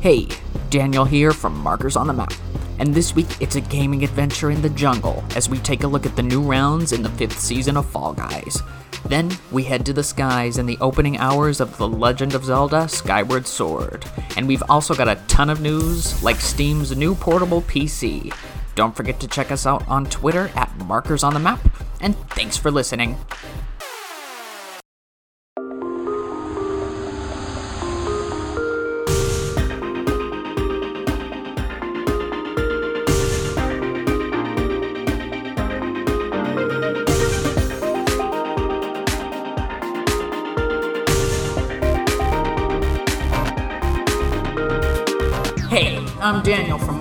Hey, Daniel here from Markers on the Map. And this week it's a gaming adventure in the jungle as we take a look at the new rounds in the fifth season of Fall Guys. Then we head to the skies in the opening hours of The Legend of Zelda Skyward Sword. And we've also got a ton of news, like Steam's new portable PC. Don't forget to check us out on Twitter at Markers on the Map, and thanks for listening.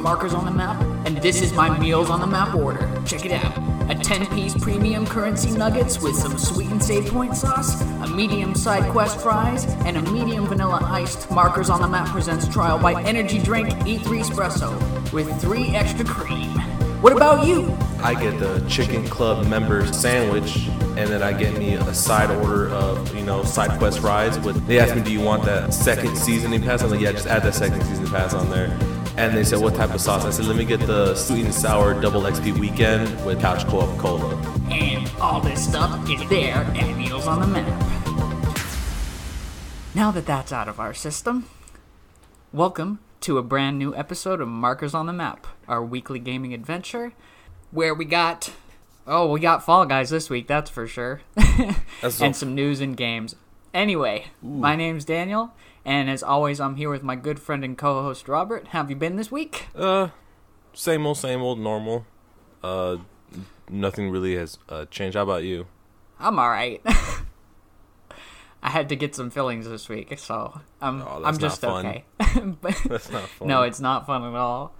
Markers on the Map, and this is my Meals on the Map order. Check it out. A 10 piece premium currency nuggets with some sweet and save point sauce, a medium side quest fries, and a medium vanilla iced Markers on the Map presents trial by energy drink E3 Espresso with three extra cream. What about you? I get the chicken club member sandwich, and then I get me a side order of you know side quest fries. With they asked me, do you want that second seasoning pass? I'm like, yeah, just add that second seasoning pass on there. And they said, what type of sauce? I said, let me get the sweet and sour double XP weekend with couch co-op cola. And all this stuff is there at Meals on the Map. Now that that's out of our system, welcome to a brand new episode of Markers on the Map, our weekly gaming adventure, where we got oh we got Fall Guys this week, that's for sure, That's and some news and games. Anyway, my name's Daniel, and as always, I'm here with my good friend and co-host Robert. How have you been this week? Uh, same old, same old, normal. Uh, nothing really has uh, changed. How about you? I'm all right. I had to get some fillings this week, so I'm Oh, I'm just okay. but That's not fun. no, it's not fun at all.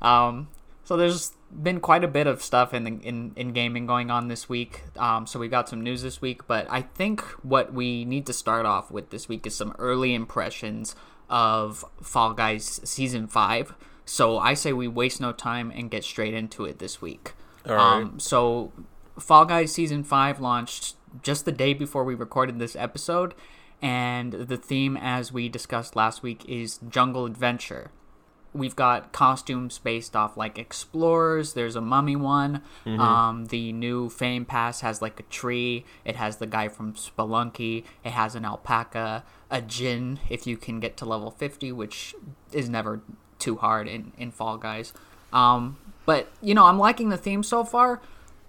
Um, so there's been quite a bit of stuff in the, in in gaming going on this week. Um, so we got some news this week, but I think what we need to start off with this week is some early impressions of Fall Guys season five. So I say we waste no time and get straight into it this week. All right. Um, so Fall Guys season five launched just the day before we recorded this episode, and the theme, as we discussed last week, is jungle adventure. We've got costumes based off like explorers. There's a mummy one. Um, the new Fame Pass has like a tree. It has the guy from Spelunky. It has an alpaca, a gin if you can get to level 50, which is never too hard in, in Fall Guys. Um, but, you know, I'm liking the theme so far.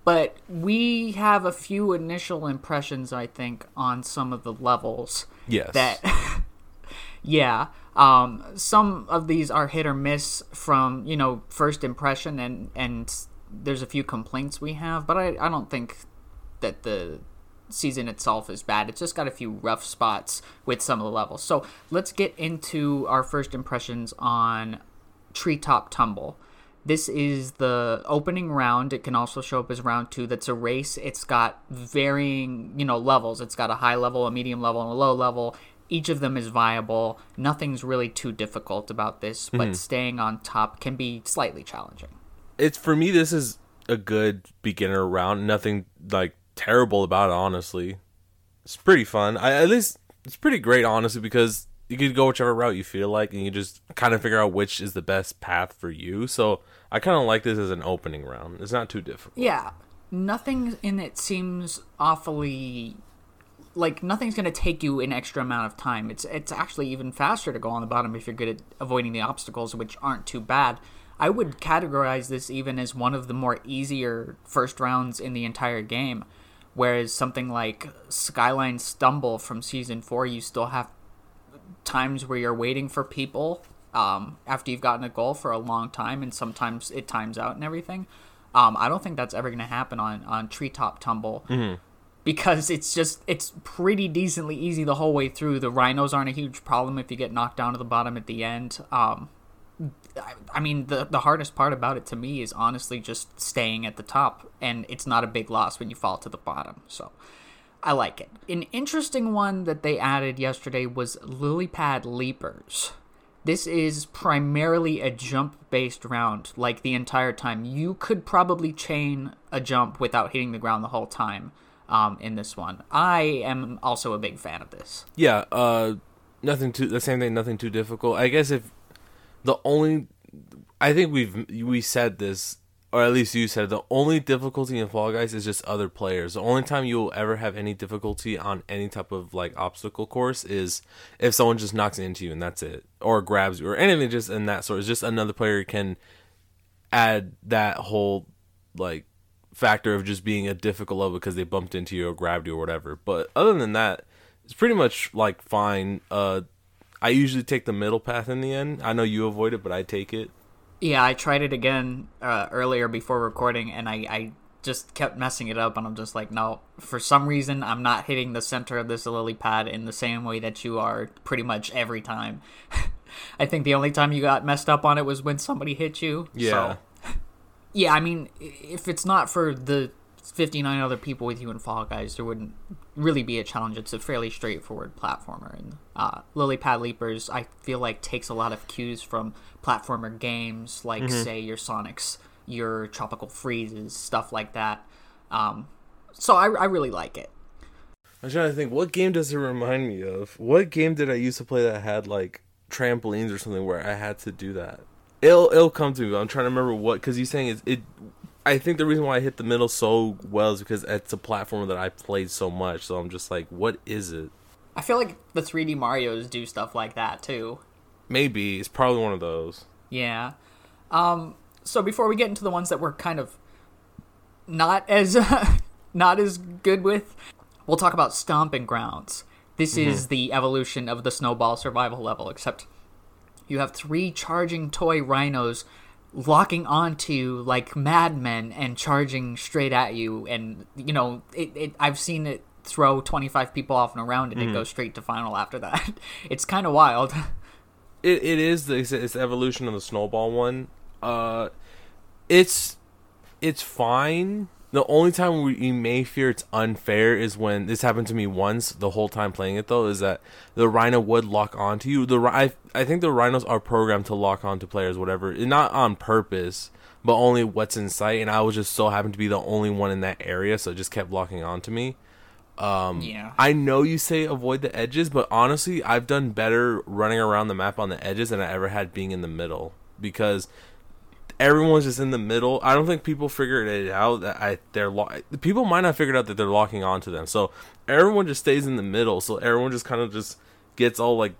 But we have a few initial impressions, I think, on some of the levels Yes. that yeah um some of these are hit or miss from you know first impression and and there's a few complaints we have but i i don't think that the season itself is bad it's just got a few rough spots with some of the levels so let's get into our first impressions on treetop tumble this is the opening round. It can also show up as round two. That's a race. It's got varying, you know, levels. It's got a high level, a medium level, and a low level. Each of them is viable. Nothing's really too difficult about this, but mm-hmm. staying on top can be slightly challenging. it's for me this is a good beginner round. Nothing like terrible about it honestly. It's pretty fun. I, at least it's pretty great honestly because you could go whichever route you feel like and you just kind of figure out which is the best path for you. So i kind of like this as an opening round. It's not too difficult. Yeah, nothing in it seems awfully like nothing's going to take you an extra amount of time. It's it's actually even faster to go on the bottom if you're good at avoiding the obstacles, which aren't too bad. I would categorize this even as one of the more easier first rounds in the entire game. Whereas something like Skyline Stumble from season four, you still have times where you're waiting for people um, after you've gotten a goal for a long time, and sometimes it times out and everything. Um, I don't think that's ever going to happen on on Treetop Tumble because it's just it's pretty decently easy the whole way through. The rhinos aren't a huge problem if you get knocked down to the bottom at the end. Um, I, I mean, the the hardest part about it to me is honestly just staying at the top, and it's not a big loss when you fall to the bottom. So. I like it. An interesting one that they added yesterday was Lily Pad Leapers. This is primarily a jump based round, like the entire time. You could probably chain a jump without hitting the ground the whole time um, in this one. I am also a big fan of this. Yeah, uh, nothing too. The same thing. Nothing too difficult. I guess if the only I think we've we said this or at least you said the only difficulty in Fall Guys is just other players. The only time you will ever have any difficulty on any type of like obstacle course is if someone just knocks into you and that's it, or grabs you, or anything just in that sort. It's just another player can add that whole like factor of just being a difficult level because they bumped into you or grabbed you or whatever. But other than that, it's pretty much like fine. Uh, I usually take the middle path in the end. I know you avoid it, but I take it. Yeah, I tried it again uh, earlier before recording, and I, I just kept messing it up. And I'm just like, no, for some reason, I'm not hitting the center of this lily pad in the same way that you are pretty much every time. I think the only time you got messed up on it was when somebody hit you. Yeah. So, yeah, I mean, if it's not for the 59 other people with you in Fall Guys, there wouldn't really be a challenge. It's a fairly straightforward platformer. And uh, Lily Pad Leapers, I feel like, takes a lot of cues from platformer games, like, mm-hmm. say, your Sonics, your Tropical Freezes, stuff like that. Um, so I, I really like it. I'm trying to think, what game does it remind me of? What game did I used to play that had, like, trampolines or something where I had to do that? It'll, it'll come to me. I'm trying to remember what, because you're saying it I think the reason why I hit the middle so well is because it's a platform that I played so much. So I'm just like, what is it? I feel like the 3D Mario's do stuff like that too. Maybe it's probably one of those. Yeah. Um. So before we get into the ones that we're kind of not as not as good with, we'll talk about Stomping Grounds. This mm-hmm. is the evolution of the snowball survival level, except you have three charging toy rhinos locking onto you like madmen and charging straight at you. And you know it, it i've seen it throw 25 people off and around and mm. it goes straight to final after that. It's kind of wild. It, it is the it's evolution of the snowball one. Uh it's it's fine the only time we may fear it's unfair is when this happened to me once. The whole time playing it though, is that the rhino would lock onto you. The I, I think the rhinos are programmed to lock onto players, whatever, not on purpose, but only what's in sight. And I was just so happened to be the only one in that area, so it just kept locking onto me. Um, yeah. I know you say avoid the edges, but honestly, I've done better running around the map on the edges than I ever had being in the middle because everyone's just in the middle. I don't think people figured it out that I they're lo- people might not figured out that they're locking onto them. So everyone just stays in the middle. So everyone just kind of just gets all like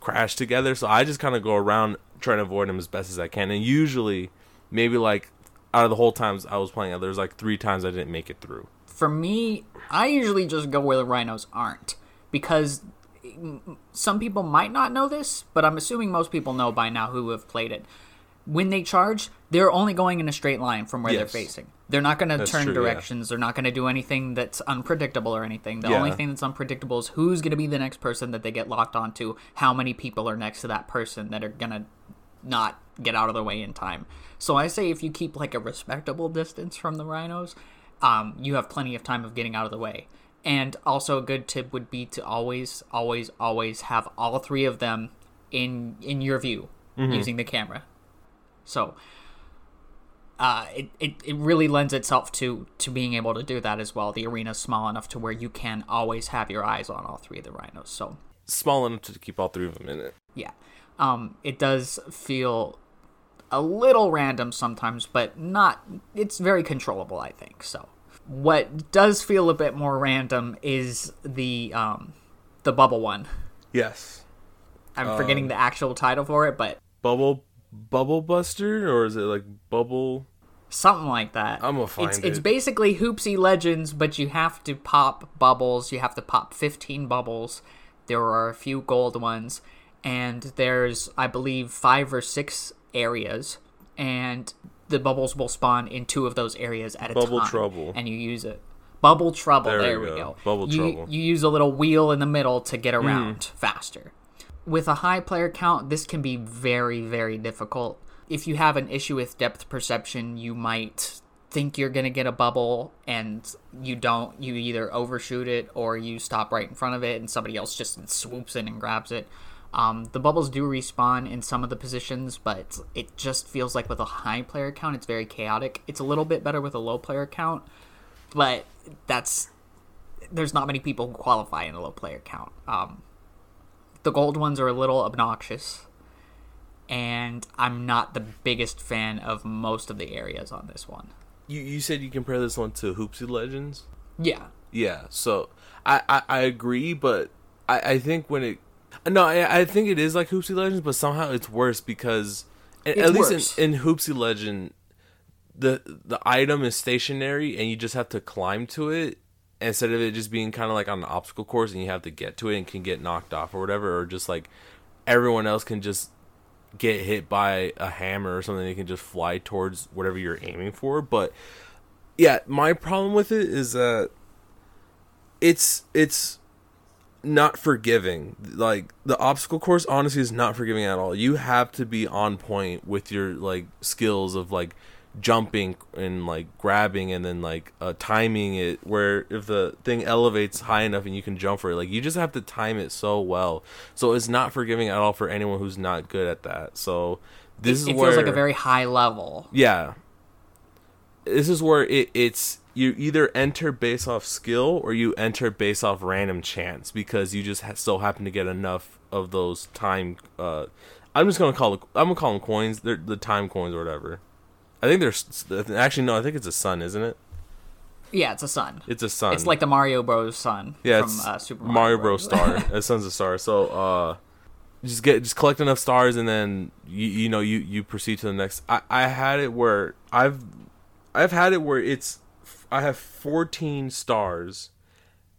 crashed together. So I just kind of go around trying to avoid them as best as I can. And usually, maybe like out of the whole times I was playing, there's like three times I didn't make it through. For me, I usually just go where the rhinos aren't because mm, some people might not know this, but I'm assuming most people know by now who have played it when they charge, they're only going in a straight line from where yes. they're facing. They're not going to turn true, directions. Yeah. They're not going to do anything that's unpredictable or anything. The yeah. only thing that's unpredictable is who's going to be the next person that they get locked onto, how many people are next to that person that are going to not get out of the way in time. So I say if you keep like a respectable distance from the rhinos, um, you have plenty of time of getting out of the way. And also a good tip would be to always, always, always have all three of them in in your view mm-hmm. using the camera so uh, it, it, it really lends itself to to being able to do that as well. The arena's small enough to where you can always have your eyes on all three of the rhinos. So small enough to keep all three of them in it. Yeah, um, it does feel a little random sometimes, but not. It's very controllable, I think. So what does feel a bit more random is the um, the bubble one. Yes, I'm um, forgetting the actual title for it, but bubble Bubble Buster or is it like Bubble? Something like that. I'm gonna find it's, it. It's basically Hoopsie Legends, but you have to pop bubbles. You have to pop 15 bubbles. There are a few gold ones, and there's I believe five or six areas, and the bubbles will spawn in two of those areas at a Bubble time. Bubble trouble. And you use it. Bubble Trouble. There, there we go. go. Bubble you, Trouble. You use a little wheel in the middle to get around mm. faster with a high player count, this can be very, very difficult. If you have an issue with depth perception, you might think you're going to get a bubble and you don't. You either overshoot it or you stop right in front of it and somebody else just swoops in and grabs it. Um, the bubbles do respawn in some of the positions, but it just feels like with a high player count, it's very chaotic. It's a little bit better with a low player count, but that's there's not many people who qualify in a low player count. Um, the gold ones are a little obnoxious. and I'm not the biggest fan of most of the areas on this one. You you said you compare this one to Hoopsie Legends. Yeah, Yeah, so I, I, I agree, but I, I think when it no, I, I think it is like Hoopsie Legends, but somehow it's worse because at, It's at least worse. in, in Hoopsie Legend, the the item is stationary and you just have to climb to it instead of it just being kind of like on an obstacle course and you have to get to it and can get knocked off or whatever, or just like everyone else can just get hit by a hammer or something. They can just fly towards whatever you're aiming for, but yeah, my problem with it is that it's it's not forgiving. Like the obstacle course honestly is not forgiving at all. You have to be on point with your like skills of like jumping and like grabbing and then like uh, timing it where if the thing elevates high enough and you can jump for it like you just have to time it so well so it's not forgiving at all for anyone who's not good at that so this is it where feels like a very high level. yeah. This is where it, it's you either enter based off skill or you enter based off random chance because you just ha- so happen to get enough of those time. Uh, I'm just gonna call it. I'm gonna call them coins. They're the time coins or whatever. I think there's actually no. I think it's a sun, isn't it? Yeah, it's a sun. It's a sun. It's like the Mario Bros. sun yeah, from it's uh, Super Mario Mario, Bros. Star. a sun's a star. So uh, just get just collect enough stars and then you you know you you proceed to the next. I I had it where I've I've had it where it's I have 14 stars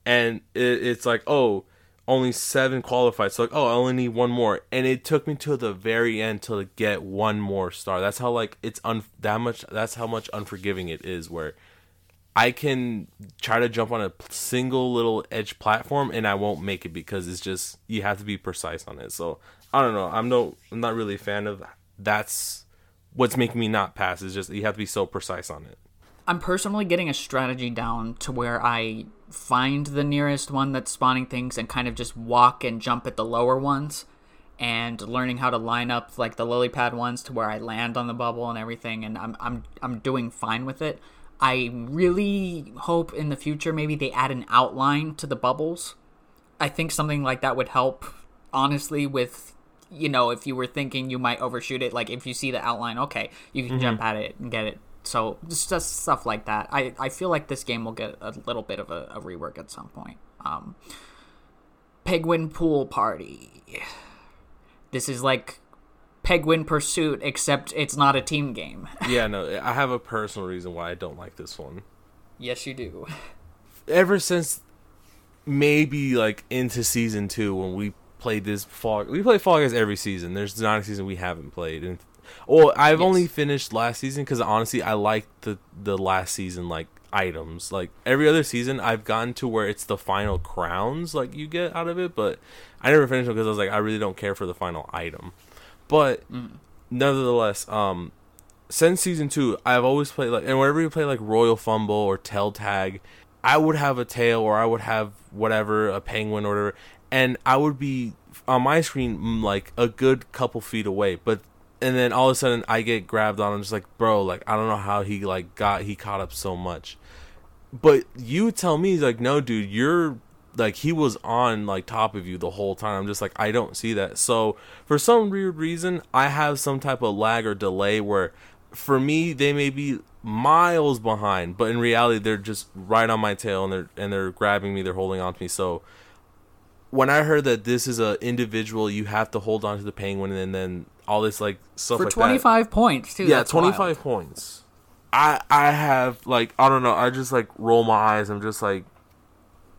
and it, it's like oh only seven qualified so like oh I only need one more and it took me to the very end to get one more star that's how like it's un that much that's how much unforgiving it is where I can try to jump on a single little edge platform and I won't make it because it's just you have to be precise on it. So I don't know. I'm no I'm not really a fan of that's what's making me not pass is just you have to be so precise on it. I'm personally getting a strategy down to where I find the nearest one that's spawning things and kind of just walk and jump at the lower ones and learning how to line up like the lily pad ones to where I land on the bubble and everything and I'm I'm I'm doing fine with it. I really hope in the future maybe they add an outline to the bubbles. I think something like that would help honestly with you know if you were thinking you might overshoot it like if you see the outline okay you can mm-hmm. jump at it and get it so just, just stuff like that. I, I feel like this game will get a little bit of a, a rework at some point. Um penguin pool party. This is like penguin pursuit except it's not a team game. Yeah, no, I have a personal reason why I don't like this one. yes you do. Ever since maybe like into season two when we played this fall, we play Fall Guys every season. There's not a season we haven't played, and well, I've Yes. only finished last season because honestly, I like the the last season like items. Like every other season, I've gotten to where it's the final crowns like you get out of it, but I never finished because I was like, I really don't care for the final item. But nevertheless, um, since season two, I've always played like, and whenever you play like Royal Fumble or Tail Tag, I would have a tail or I would have whatever a penguin or whatever, and I would be on my screen mm, like a good couple feet away, but. And then all of a sudden, I get grabbed on. I'm just like, bro, like I don't know how he like got he caught up so much. But you tell me, like, no, dude, you're like he was on like top of you the whole time. I'm just like, I don't see that. So for some weird reason, I have some type of lag or delay where, for me, they may be miles behind, but in reality, they're just right on my tail and they're and they're grabbing me. They're holding on to me. So when I heard that this is a individual, you have to hold on to the penguin and then all this like stuff for like that 25 points too yeah, 25 wild. points. I I have like I don't know. I just like roll my eyes. I'm just like,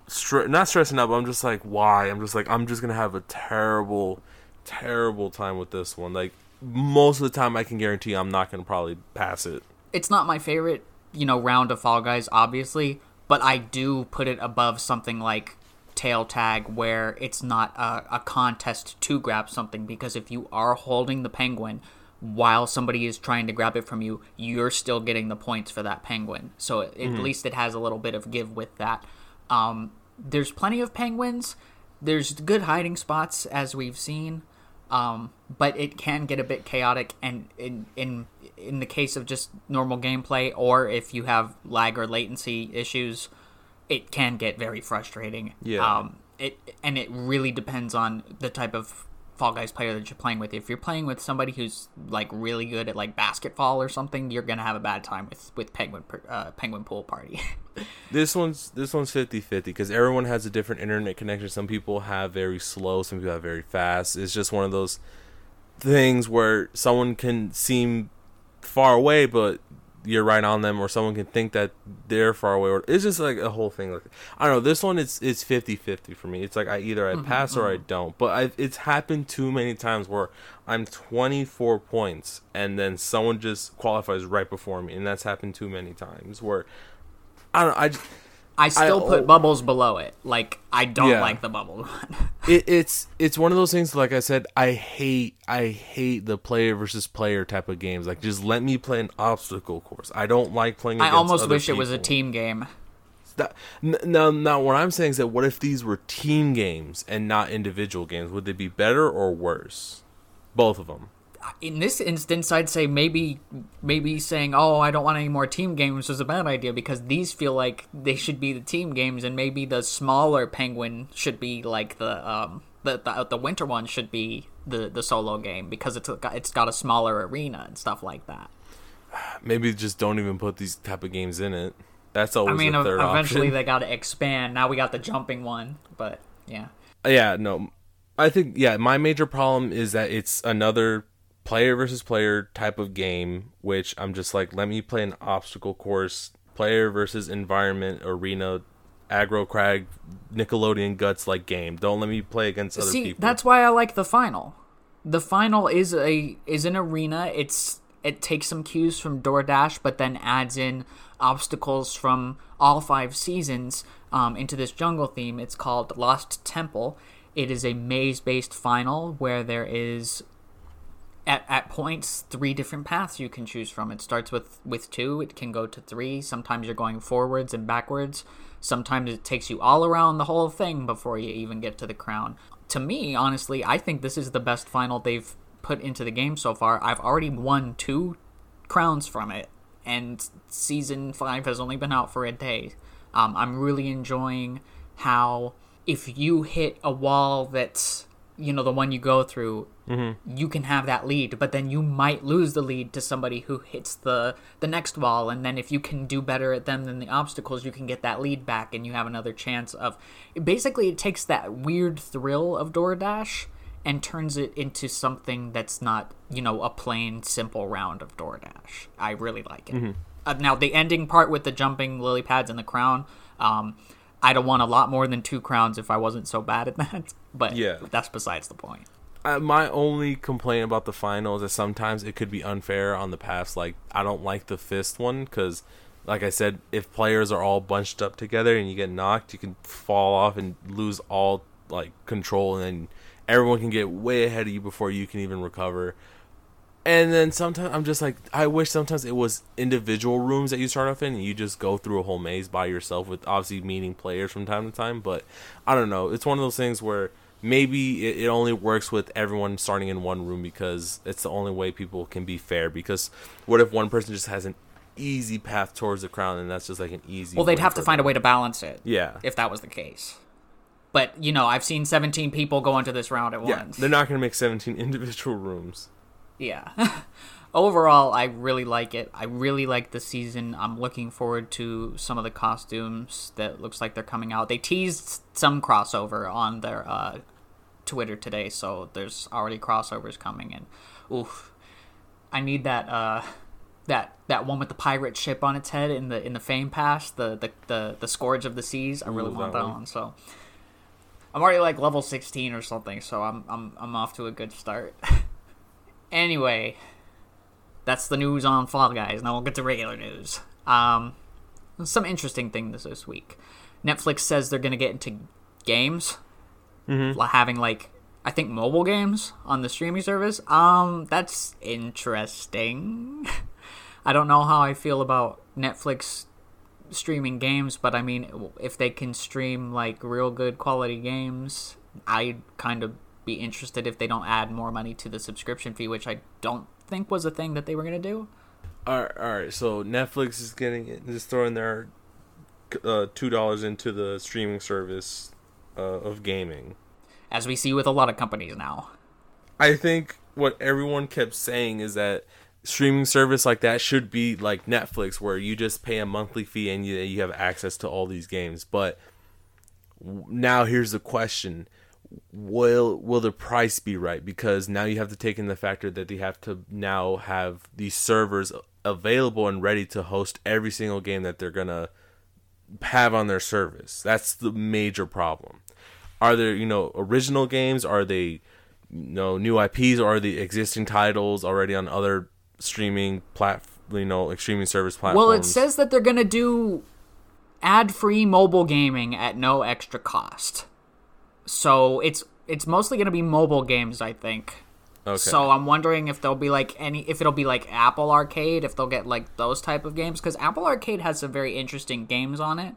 stre- not stressing out. But I'm just like, why? I'm just like, I'm just gonna have a terrible, terrible time with this one. Like most of the time, I can guarantee I'm not gonna probably pass it. it's not my favorite, you know, round of Fall Guys, obviously, but I do put it above something like Tail Tag, where it's not a, a contest to grab something, because if you are holding the penguin while somebody is trying to grab it from you, you're still getting the points for that penguin. So at least it has a little bit of give with that. Um, there's plenty of penguins. There's good hiding spots, as we've seen um, but it can get a bit chaotic and in in in the case of just normal gameplay or if you have lag or latency issues it can get very frustrating Yeah. um, it and it really depends on the type of Fall Guys player that you're playing with. If you're playing with somebody who's like really good at like basketball or something, you're gonna have a bad time with with Penguin uh, Penguin Pool Party. this one's this one's 50-50 because everyone has a different internet connection. Some people have very slow, some people have very fast. It's just one of those things where someone can seem far away, but you're right on them or someone can think that they're far away or it's just like a whole thing like i don't know this one it's it's 50-50 for me it's like i either i mm-hmm, pass mm-hmm. or i mm-hmm. don't but i it's happened too many times where i'm 24 points and then someone just qualifies right before me and that's happened too many times where i don't know, i just, I still I, put oh, bubbles below it. Like I don't yeah. like the bubble one. it, it's it's one of those things. Like I said, I hate I hate the player versus player type of games. Like just let me play an obstacle course. I don't like playing. I almost wish people. it was a team game. That, now, now, what I'm saying is that what if these were team games and not individual games? Would they be better or worse? Both of them in this instance, I'd say maybe maybe saying, "Oh, I don't want any more team games" was a bad idea because these feel like they should be the team games, and maybe the smaller penguin should be like the um the the, the winter one should be the the solo game because it's got, it's got a smaller arena and stuff like that. Maybe just don't even put these type of games in it. That's always. I mean, the eventually option. they got to expand. Now we got the jumping one, but yeah. Yeah, no, I think yeah. My major problem is that it's another player versus player type of game, which I'm just like, let me play an obstacle course, player versus environment, arena, aggro crag, Nickelodeon guts like game. Don't let me play against other See, people. That's why I like the final. The final is a is an arena. It's it takes some cues from DoorDash, but then adds in obstacles from all five seasons um, into this jungle theme. It's called Lost Temple. It is a maze based final where there is at, at points three different paths you can choose from. It starts with with two. It can go to three. Sometimes you're going forwards and backwards. Sometimes it takes you all around the whole thing before you even get to the crown. To me honestly i think this is the best final they've put into the game so far. I've already won two crowns from it and season five has only been out for a day. Um, i'm really enjoying how if you hit a wall that's you know the one you go through mm-hmm. you can have that lead but then you might lose the lead to somebody who hits the the next wall and then if you can do better at them than the obstacles you can get that lead back and you have another chance of basically it takes that weird thrill of DoorDash and turns it into something that's not you know a plain simple round of DoorDash I really like it mm-hmm. uh, now the ending part with the jumping lily pads and the crown um, I'd have won a lot more than two crowns if I wasn't so bad at that. But yeah, that's besides the point. Uh, my only complaint about the finals is sometimes it could be unfair on the paths. Like I don't like the fist one because, like I said, if players are all bunched up together and you get knocked, you can fall off and lose all like control, and then everyone can get way ahead of you before you can even recover. And then sometimes I'm just like, I wish sometimes it was individual rooms that you start off in, and you just go through a whole maze by yourself with obviously meeting players from time to time. But I don't know. It's one of those things where maybe it, it only works with everyone starting in one room because it's the only way people can be fair. Because what if one person just has an easy path towards the crown, and that's just like an easy. Well, they'd have to find a way to balance it. Yeah. If that was the case. But you know, I've seen 17 people go into this round at yeah, once. They're not going to make 17 individual rooms yeah. Overall, I really like it. I really like the season. I'm looking forward to some of the costumes that looks like they're coming out. They teased some crossover on their uh, Twitter today, so there's already crossovers coming. And oof, I need that uh, that that one with the pirate ship on its head in the in the Fame Pass, the the the, the Scourge of the Seas. I really Ooh, want that, that one. one. So I'm already like level 16 or something, so I'm I'm I'm off to a good start. Anyway, that's the news on Fall Guys. Now we'll get to regular news. Um, some interesting things this week. Netflix says they're going to get into games, mm-hmm. having like I think mobile games on the streaming service. Um, that's interesting. I don't know how I feel about Netflix streaming games, but I mean, if they can stream like real good quality games, I'd kind of be interested if they don't add more money to the subscription fee, which I don't think was a thing that they were going to do. All right, all right. So Netflix is getting is throwing their uh, two dollars into the streaming service uh, of gaming, as we see with a lot of companies now. I think what everyone kept saying is that streaming service like that should be like Netflix, where you just pay a monthly fee and you you have access to all these games. But now here's the question: Will will the price be right? Because now you have to take in the factor that they have to now have these servers available and ready to host every single game that they're gonna have on their service. That's the major problem. Are there you know original games? Are they you know new IPs? Or are the existing titles already on other streaming plat you know streaming service platforms? Well, it says that they're gonna do ad-free mobile gaming at no extra cost. So it's it's mostly gonna be mobile games, I think. okay. So I'm wondering if there'll be like any if it'll be like Apple Arcade if they'll get like those type of games because Apple Arcade has some very interesting games on it.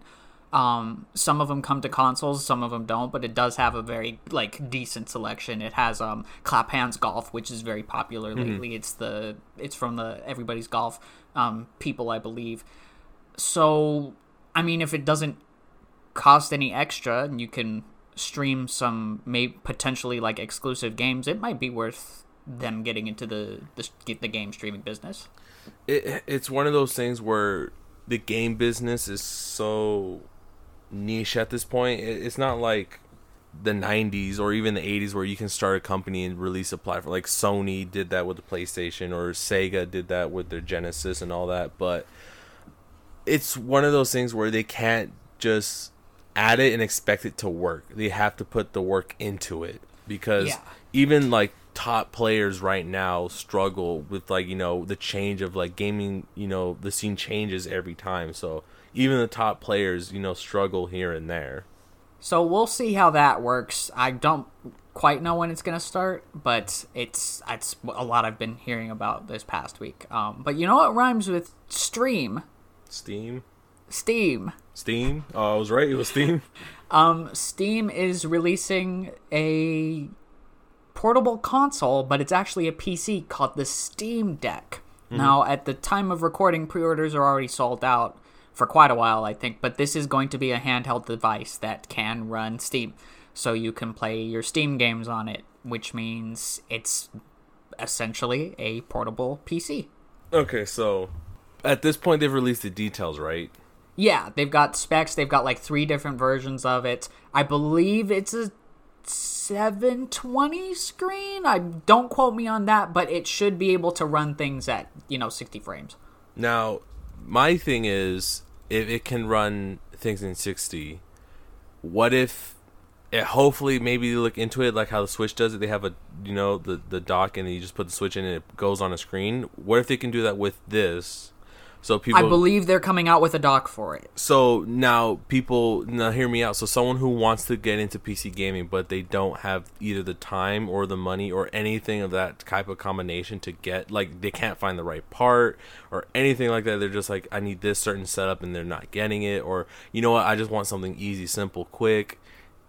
Um, some of them come to consoles, some of them don't, but it does have a very like decent selection. It has um Clap Hanz Golf, which is very popular lately. It's the it's from the Everybody's Golf um people, I believe. So I mean, if it doesn't cost any extra and you can stream some may potentially like exclusive games, it might be worth them getting into the the, the game streaming business. it, it's one of those things where the game business is so niche at this point. It, it's not like the 90s or even the 80s where you can start a company and release a platform. Like Sony did that with the PlayStation or Sega did that with their Genesis and all that. But it's one of those things where they can't just add it and expect it to work. They have to put the work into it because Yeah. even like top players right now struggle with like you know the change of like gaming you know the scene changes every time so even the top players you know struggle here and there So we'll see how that works. I don't quite know when it's gonna start, but it's it's a lot I've been hearing about this past week. Um, but you know what rhymes with stream? steam Steam. Steam oh i was right it was steam Um, Steam is releasing a portable console, but it's actually a PC called the Steam Deck. Now, at the time of recording, pre orders are already sold out for quite a while, I think, but this is going to be a handheld device that can run Steam. So you can play your Steam games on it, which means it's essentially a portable PC. okay so at this point they've released the details right Yeah, they've got specs. They've got like three different versions of it. I believe it's a 720 screen. I don't quote me on that, but it should be able to run things at, you know, 60 frames. now my thing is if it can run things in 60 what if it hopefully maybe look into it like how the switch does it they have a you know the the dock and you just put the switch in and it goes on a screen what if they can do that with this so people I believe they're coming out with a dock for it. so now people now hear me out. So someone who wants to get into pc gaming but they don't have either the time or the money or anything of that type of combination to get like they can't find the right part or anything like that. They're just like i need this certain setup and they're not getting it. Or you know what? I just want something easy simple quick.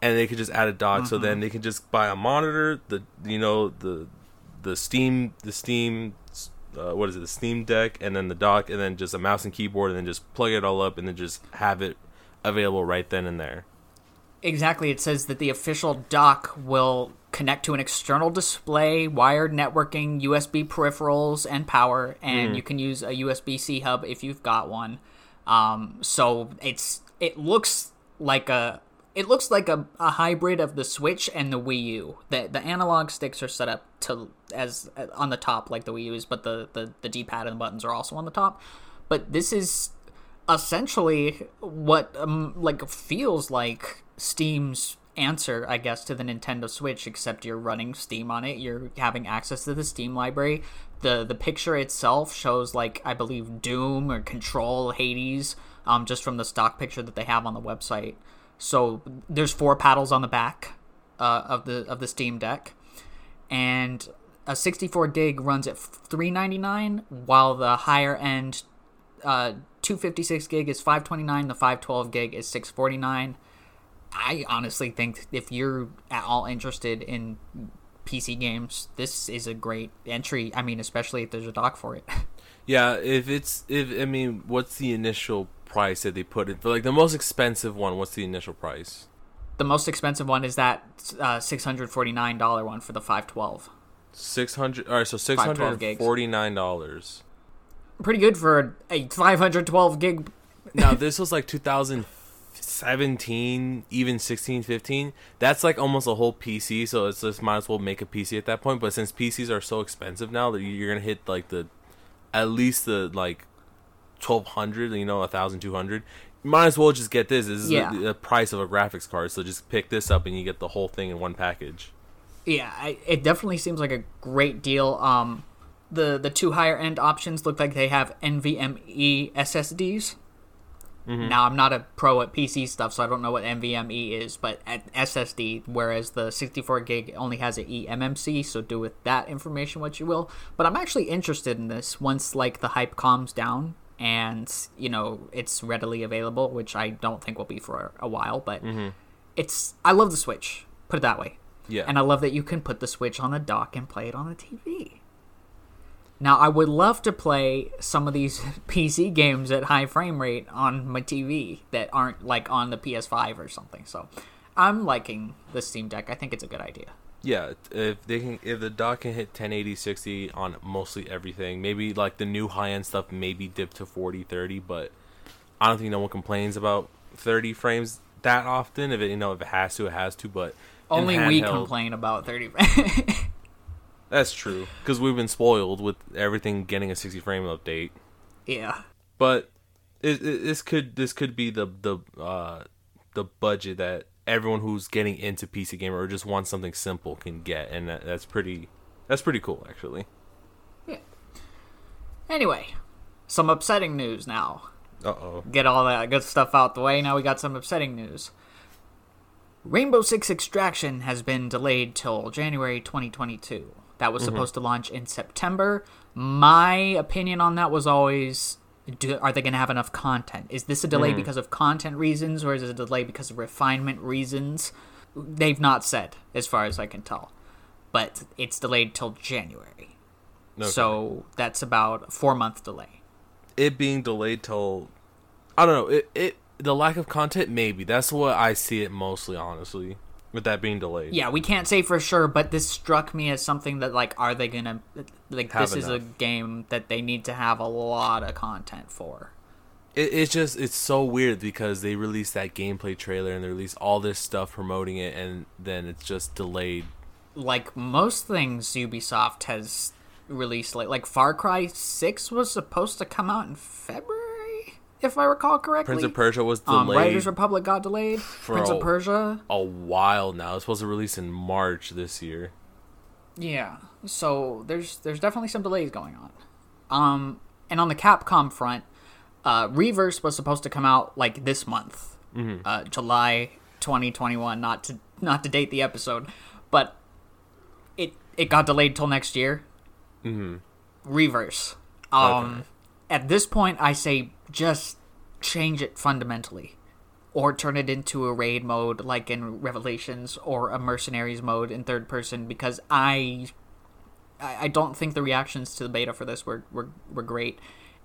And they could just add a dock so then mm-hmm. they can just buy a monitor the you know the the steam the steam uh, what is it the steam deck and then the dock and then just a mouse and keyboard and then just plug it all up and then just have it available right then and there Exactly. It says that the official dock will connect to an external display, wired networking, USB peripherals, and power, and you can use a USB C hub if you've got one. Um, so it's it looks like a it looks like a, a hybrid of the Switch and the Wii U. The the analog sticks are set up to as uh, on the top like the Wii U's, but the the, the D pad and the buttons are also on the top. But this is essentially what um, like feels like Steam's answer, I guess, to the Nintendo Switch. Except you're running Steam on it. You're having access to the Steam library. the The picture itself shows like I believe Doom or Control, Hades, um, just from the stock picture that they have on the website. So there's four paddles on the back uh, of the of the Steam Deck, and a 64 gig runs at 399, while the higher end uh, 256 gig is 529. The 512 gig is 649. I honestly think if you're at all interested in PC games, this is a great entry. I mean, especially if there's a dock for it. Yeah, if it's if I mean, what's the initial price that they put it for? Like the most expensive one, what's the initial price? the most expensive one is that uh, $649 one for the 512. Six hundred. All right, so six hundred forty nine dollars. Pretty good for a 512 gig. now this was like 2017, even 16, 15. That's like almost a whole PC. So it's just might as well make a PC at that point. But since PCs are so expensive now, that you're gonna hit like the at least the like 1200 you know a 1200 might as well just get this this is Yeah. the, the price of a graphics card so just pick this up and you get the whole thing in one package Yeah, I, it definitely seems like a great deal. Um, the the two higher end options look like they have NVMe SSDs. Now I'm not a pro at PC stuff, so I don't know what NVMe is, but at SSD, whereas the 64 gig only has an eMMC, so do with that information what you will. But I'm actually interested in this once like the hype calms down and you know it's readily available, which I don't think will be for a while, but mm-hmm. it's I love the Switch. Put it that way. yeah And I love that you can put the Switch on the dock and play it on the TV. Now, I would love to play some of these PC games at high frame rate on my TV that aren't like on the PS5 or something. So, I'm liking the Steam Deck. I think it's a good idea. Yeah if they can if the dock can hit 1080 60 on mostly everything maybe like the new high-end stuff maybe dip to 40 30 but i don't think no one complains about 30 frames that often if it you know if it has to it has to but Only we handheld- complain about 30 That's true because we've been spoiled with everything getting a 60 frame update. Yeah. But it, it, this could this could be the the uh, the budget that everyone who's getting into PC gamer or just wants something simple can get, and that, that's pretty that's pretty cool actually. Yeah. Anyway, some upsetting news now. Uh oh. get all that good stuff out the way. Now we got some upsetting news. Rainbow Six Extraction has been delayed till January 2022. That was supposed to launch in September. My opinion on that was always do, are they going to have enough content? Is this a delay mm. because of content reasons or is it a delay because of refinement reasons? They've not said, as far as I can tell. But it's delayed till January. Okay. So that's about a four month delay. it being delayed till I don't know it it the lack of content maybe that's what I see it mostly honestly with that being delayed. Yeah, we can't say for sure, but this struck me as something that like, are they gonna like? Have this is a game that they need to have a lot of content for. It, it's just it's so weird because they released that gameplay trailer and they released all this stuff promoting it and then it's just delayed. Like most things, Ubisoft has released like like Far Cry Six was supposed to come out in February, if I recall correctly. Prince of Persia was um, delayed Riders Republic got delayed. Prince of Persia, a while now. It's supposed to release in March this year. Yeah. So there's there's definitely some delays going on. Um and on the Capcom front, uh Re:Verse was supposed to come out like this month. Uh July 2021, not to not to date the episode, but it it got delayed till next year. Mhm. Re:Verse. Um at this point I say just change it fundamentally or turn it into a raid mode like in Revelations or a mercenaries mode in third person because I I don't think the reactions to the beta for this were were, were great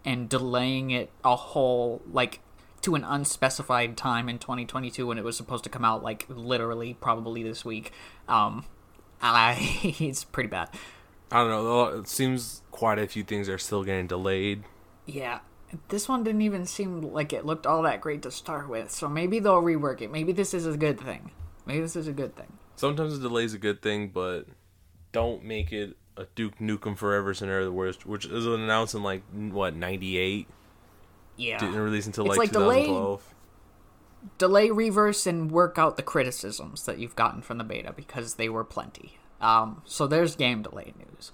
and delaying it a whole like to an unspecified time in 2022 when it was supposed to come out like literally probably this week um I it's pretty bad. I don't know. It seems quite a few things are still getting delayed. Yeah. This one didn't even seem like it looked all that great to start with, so maybe they'll rework it. Maybe this is a good thing. Maybe this is a good thing. Sometimes a delay's a good thing, but don't make it a Duke Nukem Forever scenario, it's- which is announced in like what '98, Yeah. didn't release until like, like delay- 2012. delay Re:Verse and work out the criticisms that you've gotten from the beta because they were plenty. Um, so there's game delay news.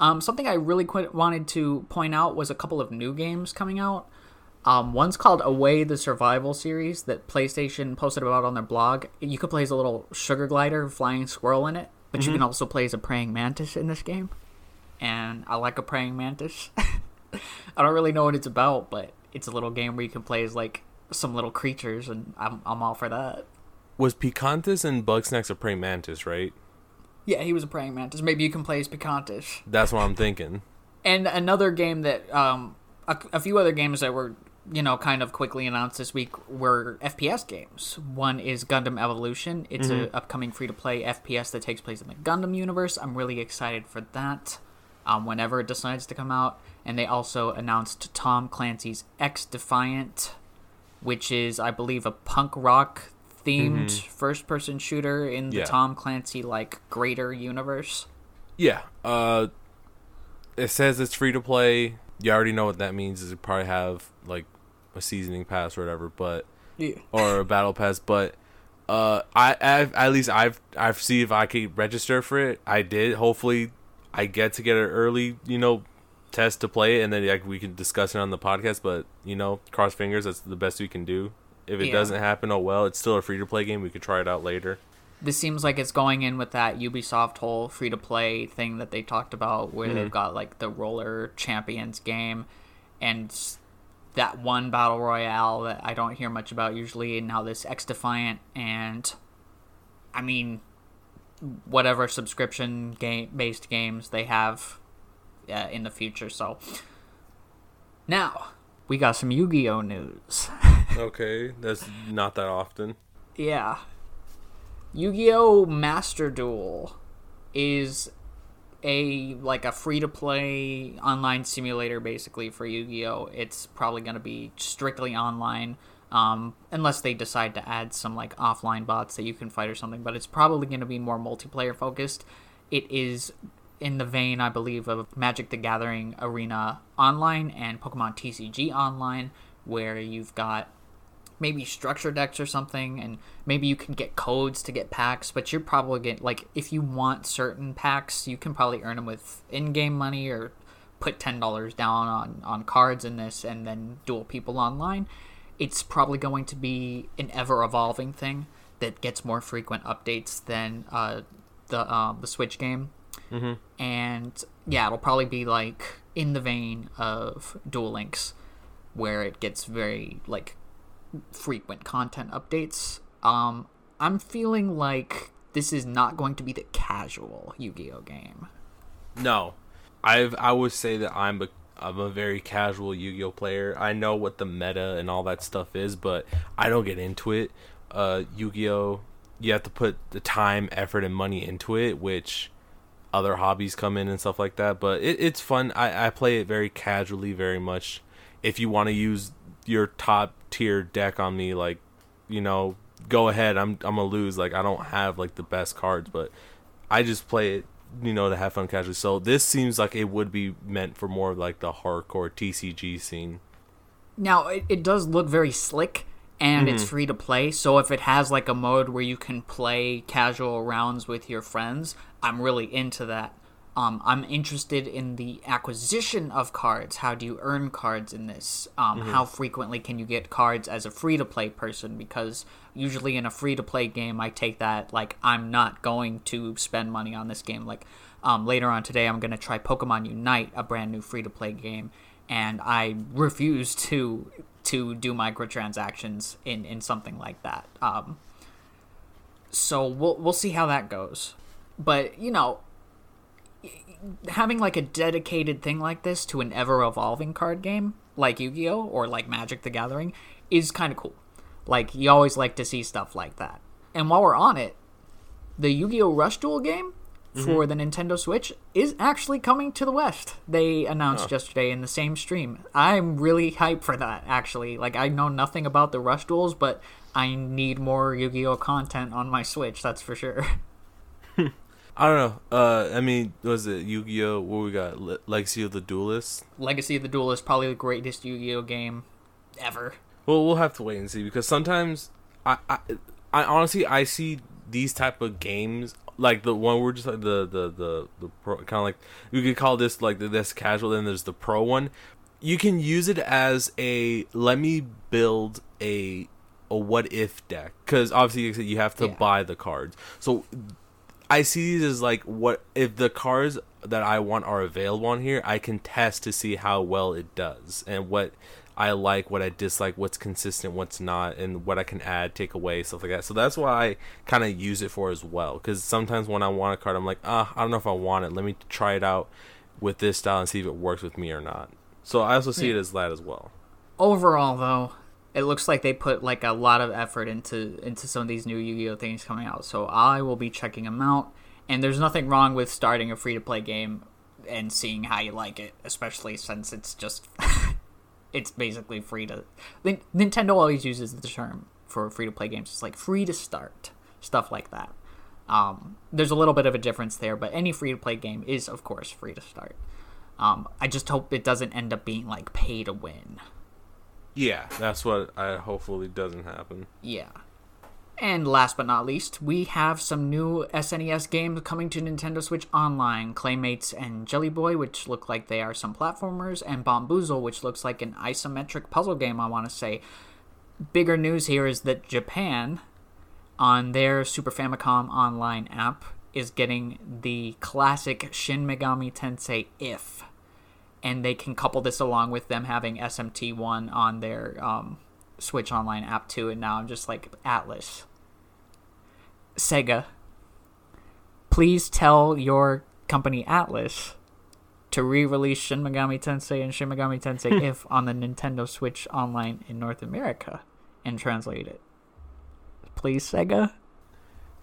Um, something I really quite wanted to point out was a couple of new games coming out. Um, one's called Away the Survival series that PlayStation posted about on their blog. You could play as a little sugar glider, flying squirrel in it, but you can also play as a praying mantis in this game. And I like a praying mantis. I don't really know what it's about, but it's a little game where you can play as like some little creatures, and I'm I'm all for that. Was Picantis and Bugsnax a praying mantis, right? Yeah, he was a praying mantis. Maybe you can play as Picantis. That's what I'm thinking. And another game that um a, a few other games that were you know, kind of quickly announced this week were FPS games. One is Gundam Evolution. It's mm-hmm. an upcoming free to play FPS that takes place in the Gundam universe. I'm really excited for that. Um, whenever it decides to come out, and they also announced Tom Clancy's X Defiant, which is, I believe, a punk rock themed mm-hmm. first person shooter in the yeah. Tom Clancy like greater universe. Yeah. Uh it says it's free to play. You already know what that means is it probably have like a seasoning pass or whatever, but yeah. or a battle pass, but uh I I've, at least I've I've see if I can register for it. I did. Hopefully I get to get an early, you know, test to play it and then like we can discuss it on the podcast, but you know, cross fingers that's the best we can do. If it yeah. doesn't happen, oh well. It's still a free to play game. We could try it out later. This seems like it's going in with that Ubisoft whole free to play thing that they talked about, where mm-hmm. they've got like the Roller Champions game, and that one battle royale that I don't hear much about usually, and now this X Defiant, and I mean, whatever subscription game based games they have uh, in the future. So now we got some Yu Gi Oh news. okay, that's not that often. Yeah. Yu Gi Oh Master Duel is a like a free to play online simulator basically for Yu Gi Oh. It's probably going to be strictly online. Um, unless they decide to add some like offline bots that you can fight or something, but it's probably going to be more multiplayer focused. It is in the vein, I believe, of Magic the Gathering Arena Online and Pokemon TCG Online, where you've got maybe structure decks or something, and maybe you can get codes to get packs, but you're probably getting, like, if you want certain packs, you can probably earn them with in game money or put $10 down on, on cards in this and then duel people online. It's probably going to be an ever evolving thing that gets more frequent updates than uh, the uh, the Switch game Mm-hmm. And yeah, it'll probably be like in the vein of Duel Links, where it gets very like frequent content updates. Um, I'm feeling like this is not going to be the casual Yu-Gi-Oh game. No, I've I would say that I'm a I'm a very casual Yu-Gi-Oh player. I know what the meta and all that stuff is, but I don't get into it. Uh, Yu-Gi-Oh, you have to put the time, effort, and money into it, which other hobbies come in and stuff like that. But it, it's fun. I, I play it very casually, very much. If you want to use your top tier deck on me, like you know, go ahead. I'm I'm gonna lose. Like I don't have like the best cards, but I just play it, you know, to have fun casually. So this seems like it would be meant for more like the hardcore TCG scene. Now it, it does look very slick and mm-hmm. it's free to play. So if it has like a mode where you can play casual rounds with your friends, I'm really into that. Um, I'm interested in the acquisition of cards. How do you earn cards in this? Um, mm-hmm. How frequently can you get cards as a free to play person? Because usually in a free to play game, I take that like I'm not going to spend money on this game. Like um, later on today, I'm going to try Pokemon Unite, a brand new free to play game, and I refuse to to do microtransactions in in something like that. Um, so we'll we'll see how that goes. But you know, having like a dedicated thing like this to an ever evolving card game like Yu-Gi-Oh or like Magic the Gathering is kind of cool. Like you always like to see stuff like that. And while we're on it, the Yu-Gi-Oh Rush Duel game mm-hmm. for the Nintendo Switch is actually coming to the West. They announced oh. yesterday in the same stream. I'm really hyped for that, actually. Like, I know nothing about the Rush Duels, but I need more Yu Gi Oh content on my Switch, that's for sure. I don't know. Uh, I mean, was it Yu Gi Oh? What we got? Le- Legacy of the Duelist. Legacy of the Duelist, probably the greatest Yu Gi Oh game ever. Well, we'll have to wait and see because sometimes I, I, I honestly I see these type of games like the one we're just like the the the, the pro kind of like you could call this like the, this casual then there's the pro one you can use it as a let me build a a what if deck because obviously you have to yeah. buy the cards so i see these as like what if the cars that i want are available on here i can test to see how well it does and what I like, what I dislike, what's consistent, what's not, and what I can add, take away, stuff like that. So that's what I kind of use it for as well. Because sometimes when I want a card, I'm like, ah, I don't know if I want it. Let me try it out with this style and see if it works with me or not. So I also see yeah. it as that as well. Overall, though, it looks like they put like a lot of effort into into some of these new Yu-Gi-Oh things coming out. So I will be checking them out. And there's nothing wrong with starting a free to play game and seeing how you like it, especially since it's just it's basically free to. Nintendo always uses the term for free to play games. It's like free to start stuff like that. Um, there's a little bit of a difference there, but any free to play game is, of course, free to start. Um, I just hope it doesn't end up being like pay to win. Yeah, that's what I hopefully doesn't happen. Yeah. And last but not least, we have some new SNES games coming to Nintendo Switch Online Claymates and Jelly Boy, which look like they are some platformers, and Bomboozle, which looks like an isometric puzzle game, I want to say. Bigger news here is that Japan, on their Super Famicom Online app, is getting the classic Shin Megami Tensei If and they can couple this along with them having SMT1 on their um, Switch Online app too. And now I'm just like, Atlus, Sega, please tell your company Atlus to re-release Shin Megami Tensei and Shin Megami Tensei If on the Nintendo Switch Online in North America and translate it. Please, Sega.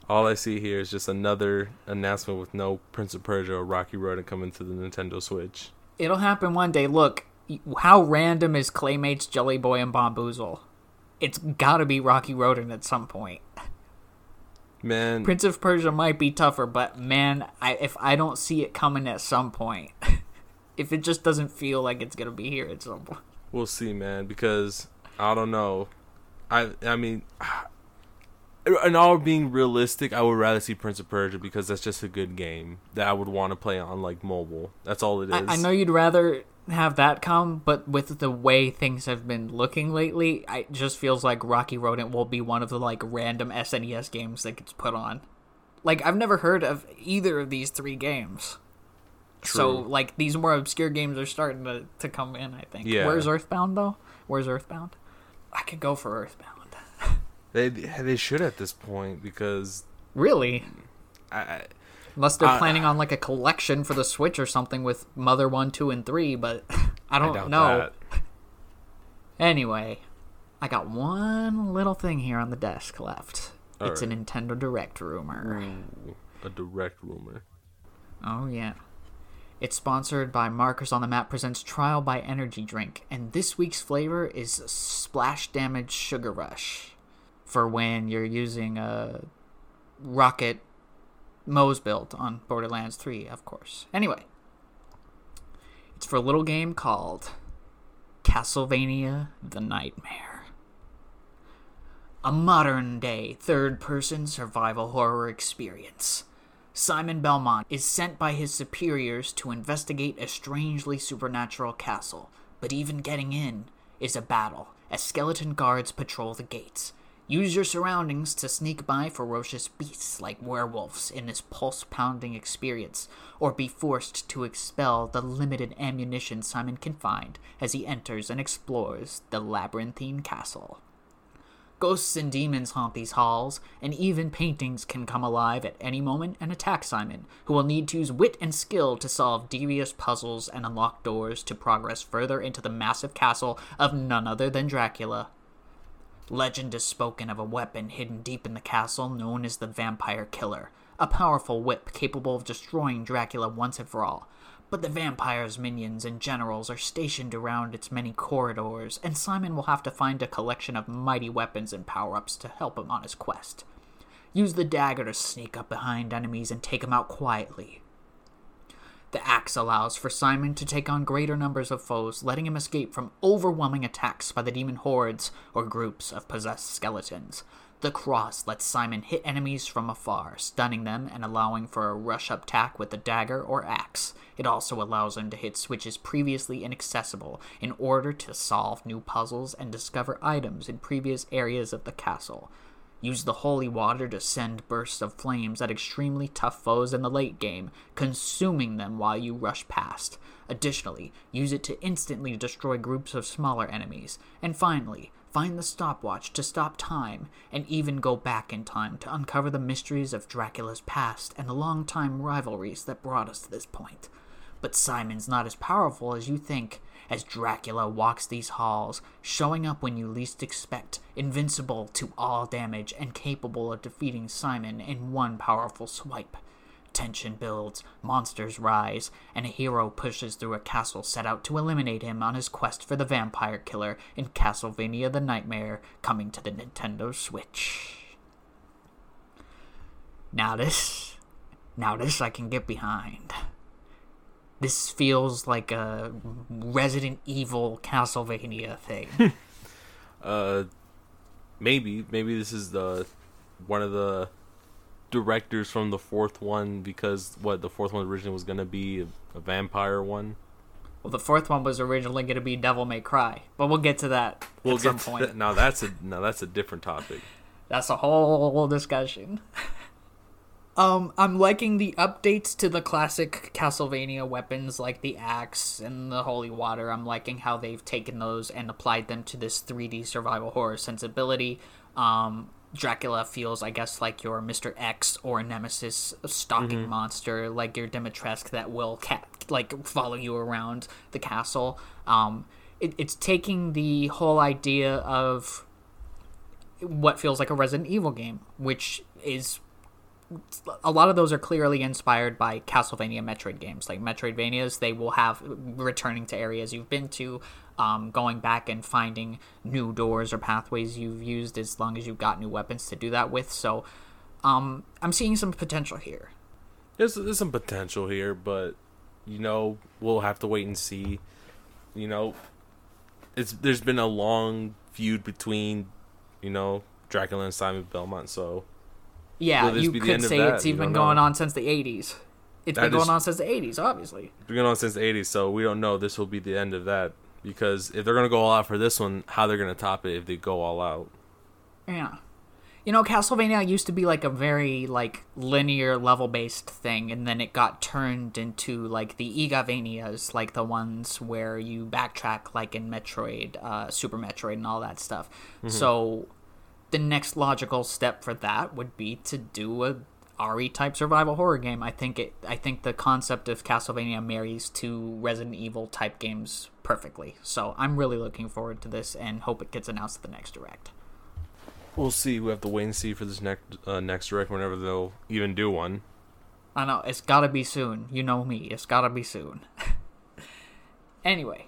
All I see here is just another announcement with no Prince of Persia or Rocky Rodent coming to the Nintendo Switch. It'll happen one day. Look, how random is Claymates, Jelly Boy, and Bomboozle? It's gotta be Rocky Rodent at some point. Man, Prince of Persia might be tougher, but man, I, if I don't see it coming at some point, if it just doesn't feel like it's gonna be here at some point, we'll see, man. Because I don't know. I I mean, and all being realistic, I would rather see Prince of Persia because that's just a good game that I would want to play on like mobile. That's all it is. I, I know you'd rather have that come, but with the way things have been looking lately, it just feels like Rocky Rodent will be one of the like random SNES games that gets put on. Like I've never heard of either of these three games. True. So like these more obscure games are starting to, to come in, I think. Yeah. Where's Earthbound though? Where's Earthbound? I could go for Earthbound. They they should at this point because really, I, unless they're uh, planning on like a collection for the Switch or something with Mother One, Two, and Three, but I don't I know. That. Anyway, I got one little thing here on the desk left. All it's right. a Nintendo Direct rumor. Ooh, a Direct rumor. Oh yeah. It's sponsored by Markers on the Map presents Trial by Energy Drink, and this week's flavor is Splash Damage Sugar Rush for when you're using a rocket Moe's built on Borderlands 3, of course. Anyway, it's for a little game called Castlevania The Nightmare. A modern day third person survival horror experience. Simon Belmont is sent by his superiors to investigate a strangely supernatural castle, but even getting in is a battle as skeleton guards patrol the gates. Use your surroundings to sneak by ferocious beasts like werewolves in this pulse pounding experience, or be forced to expel the limited ammunition Simon can find as he enters and explores the labyrinthine castle. Ghosts and demons haunt these halls, and even paintings can come alive at any moment and attack Simon, who will need to use wit and skill to solve devious puzzles and unlock doors to progress further into the massive castle of none other than Dracula. Legend is spoken of a weapon hidden deep in the castle known as the Vampire Killer, a powerful whip capable of destroying Dracula once and for all. But the vampire's minions and generals are stationed around its many corridors, and Simon will have to find a collection of mighty weapons and power ups to help him on his quest. Use the dagger to sneak up behind enemies and take them out quietly. The axe allows for Simon to take on greater numbers of foes, letting him escape from overwhelming attacks by the demon hordes or groups of possessed skeletons. The cross lets Simon hit enemies from afar, stunning them and allowing for a rush up attack with the dagger or axe. It also allows him to hit switches previously inaccessible in order to solve new puzzles and discover items in previous areas of the castle. Use the holy water to send bursts of flames at extremely tough foes in the late game, consuming them while you rush past. Additionally, use it to instantly destroy groups of smaller enemies. And finally, find the stopwatch to stop time, and even go back in time to uncover the mysteries of Dracula's past and the long time rivalries that brought us to this point. But Simon's not as powerful as you think, as Dracula walks these halls, showing up when you least expect, invincible to all damage and capable of defeating Simon in one powerful swipe. Tension builds, monsters rise, and a hero pushes through a castle set out to eliminate him on his quest for the vampire killer in Castlevania the Nightmare, coming to the Nintendo Switch. Now this, now this I can get behind. This feels like a Resident Evil Castlevania thing. Uh, maybe maybe this is the one of the directors from the fourth one because what the fourth one originally was gonna be a, a vampire one. well, the fourth one was originally going to be Devil May Cry, but we'll get to that We'll at get some to point. that. Now that's a now that's a different topic. That's a whole discussion. um, I'm liking the updates to the classic Castlevania weapons like the axe and the holy water. I'm liking how they've taken those and applied them to this 3D survival horror sensibility. Um, Dracula feels, I guess, like your Mr. X or Nemesis stalking monster, like your Dimitrescu that will ca- like follow you around the castle. Um, it, it's taking the whole idea of what feels like a Resident Evil game, which is a lot of those are clearly inspired by Castlevania Metroid games. Like Metroidvanias, they will have returning to areas you've been to, um, going back and finding new doors or pathways you've used as long as you've got new weapons to do that with. So um, I'm seeing some potential here. There's there's some potential here, but you know we'll have to wait and see. You know, it's there's been a long feud between you know Dracula and Simon Belmont, so Yeah, you be the could say it's even going know. on since the 80s. It's That been going is- on since the 80s, obviously. it's been going on since the '80s. So we don't know this will be the end of that because if they're gonna go all out for this one, how they're gonna top it if they go all out? Yeah. You know, Castlevania used to be like a very like linear level based thing, and then it got turned into like the Igavanias, like the ones where you backtrack, like in Metroid, uh, Super Metroid, and all that stuff. So, the next logical step for that would be to do a RE type survival horror game. I think it. I think the concept of Castlevania marries two Resident Evil type games perfectly. So I'm really looking forward to this, and hope it gets announced at the next direct. We'll see. We have to wait and see for this next uh, next direct whenever they'll even do one. I know it's gotta be soon. You know me. It's gotta be soon. anyway,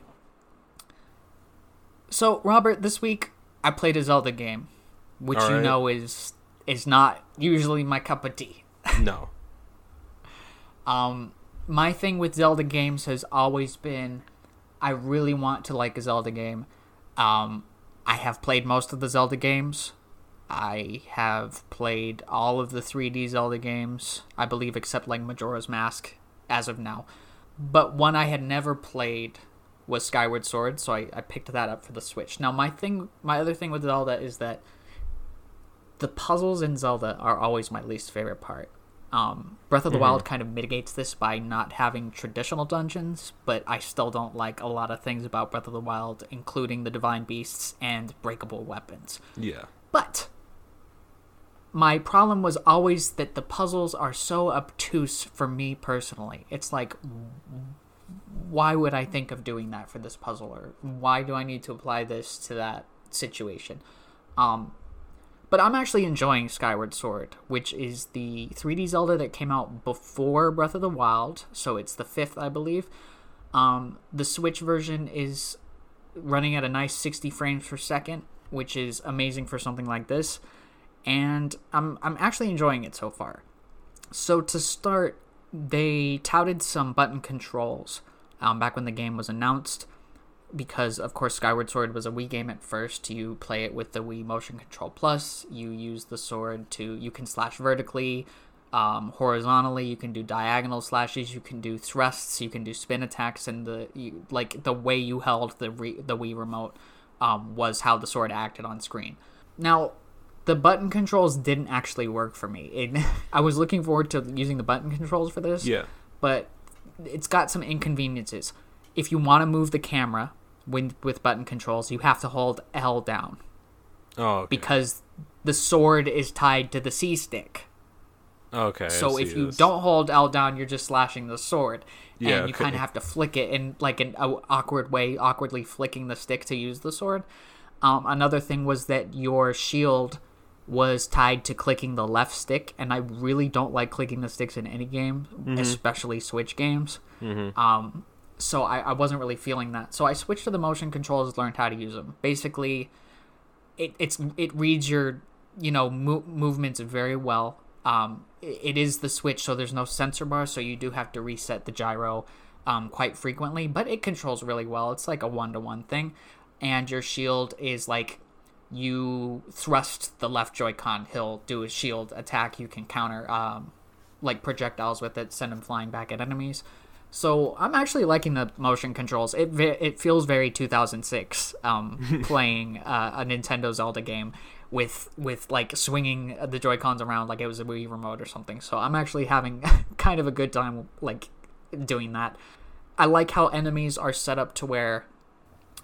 so Robert, this week I played a Zelda game, which you know is is not usually my cup of tea. No. Um, my thing with Zelda games has always been, I really want to like a Zelda game. Um, I have played most of the Zelda games. I have played all of the 3D Zelda games, I believe, except like Majora's Mask as of now. But one I had never played was Skyward Sword, so I, I picked that up for the Switch. Now, my thing, my other thing with Zelda is that the puzzles in Zelda are always my least favorite part. Um, Breath of the Wild kind of mitigates this by not having traditional dungeons, but I still don't like a lot of things about Breath of the Wild, including the divine beasts and breakable weapons. Yeah. But my problem was always that the puzzles are so obtuse for me personally. It's like, why would I think of doing that for this puzzle, or why do I need to apply this to that situation? Um, but I'm actually enjoying Skyward Sword, which is the 3D Zelda that came out before Breath of the Wild, so it's the fifth, I believe. Um, the Switch version is running at a nice 60 frames per second, which is amazing for something like this, and I'm I'm actually enjoying it so far. So to start, they touted some button controls um, back when the game was announced because of course Skyward Sword was a Wii game at first. You play it with the Wii Motion Control Plus. You use the sword to you can slash vertically, um, horizontally. You can do diagonal slashes. You can do thrusts. You can do spin attacks. And the you, like the way you held the re, the Wii remote um, was how the sword acted on screen. Now. The button controls didn't actually work for me. It, I was looking forward to using the button controls for this Yeah. but it's got some inconveniences. If you want to move the camera when, with button controls, you have to hold L down Oh. Okay. because the sword is tied to the C stick. Okay. So if you this. don't hold L down, you're just slashing the sword, Yeah, and you okay. kind of have to flick it in like an awkward way, awkwardly flicking the stick to use the sword. Um, another thing was that your shield was tied to clicking the left stick, and I really don't like clicking the sticks in any game, Mm-hmm. especially Switch games. Um, so I, I wasn't really feeling that. So I switched to the motion controls, learned how to use them. Basically, it it's it reads your you know mo- movements very well. Um, it, it is the Switch, so there's no sensor bar, so you do have to reset the gyro um, quite frequently. But it controls really well. It's like a one to one thing, and your shield is like you thrust the left Joy-Con, he'll do a shield attack. You can counter um, like projectiles with it, send them flying back at enemies. So I'm actually liking the motion controls. It it feels very 2006 um, playing uh, a Nintendo Zelda game with with like swinging the Joy Cons around like it was a Wii remote or something. So I'm actually having kind of a good time like doing that. I like how enemies are set up to where